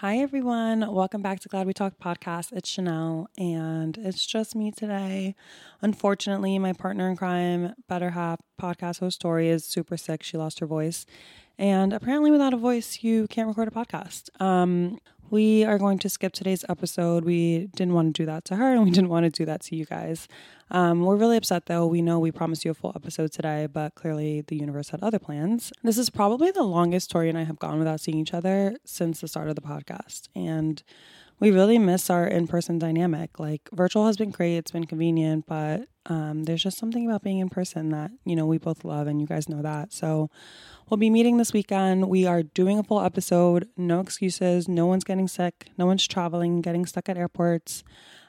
Hi, everyone. Welcome back to Glad We Talked podcast. It's Chanel, and it's just me today. Unfortunately, my partner in crime, Better Half podcast host Tori, is super sick. She lost her voice. And apparently, without a voice, you can't record a podcast. Um, we are going to skip today's episode. We didn't want to do that to her, and we didn't want to do that to you guys. Um, we're really upset though. We know we promised you a full episode today, but clearly the universe had other plans. This is probably the longest Tori and I have gone without seeing each other since the start of the podcast. And we really miss our in person dynamic. Like virtual has been great, it's been convenient, but um, there's just something about being in person that, you know, we both love and you guys know that. So we'll be meeting this weekend. We are doing a full episode, no excuses, no one's getting sick, no one's traveling, getting stuck at airports.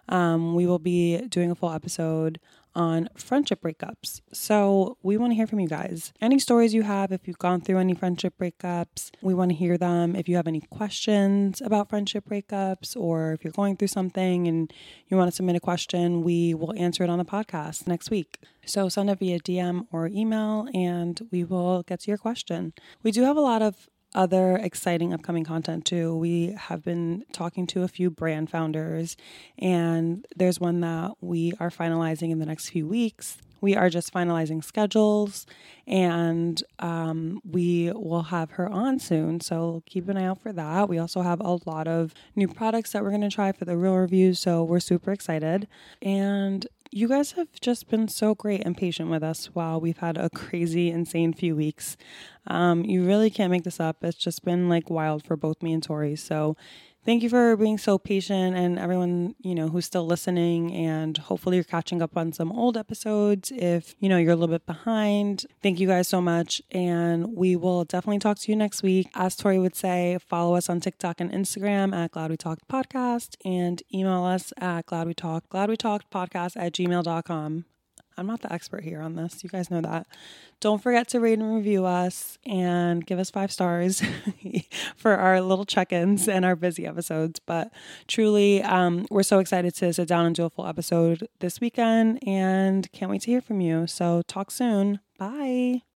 Um, we will be doing a full episode on friendship breakups. So we want to hear from you guys. Any stories you have, if you've gone through any friendship breakups, we want to hear them. If you have any questions about friendship breakups, or if you're going through something and you want to submit a question, we will answer it on the podcast next week. So send it via DM or email and we will get to your question. We do have a lot of other exciting upcoming content too. We have been talking to a few brand founders, and there's one that we are finalizing in the next few weeks. We are just finalizing schedules, and um, we will have her on soon. So keep an eye out for that. We also have a lot of new products that we're going to try for the real reviews. So we're super excited. And you guys have just been so great and patient with us while we've had a crazy, insane few weeks. Um, you really can't make this up. It's just been like wild for both me and Tori. So thank you for being so patient and everyone, you know, who's still listening. And hopefully you're catching up on some old episodes if, you know, you're a little bit behind. Thank you guys so much. And we will definitely talk to you next week. As Tori would say, follow us on TikTok and Instagram at Glad We Talked Podcast and email us at Glad We Talked, Glad We Talked Podcast at gmail.com. I'm not the expert here on this. You guys know that. Don't forget to rate and review us and give us five stars for our little check ins and our busy episodes. But truly, um, we're so excited to sit down and do a full episode this weekend and can't wait to hear from you. So, talk soon. Bye.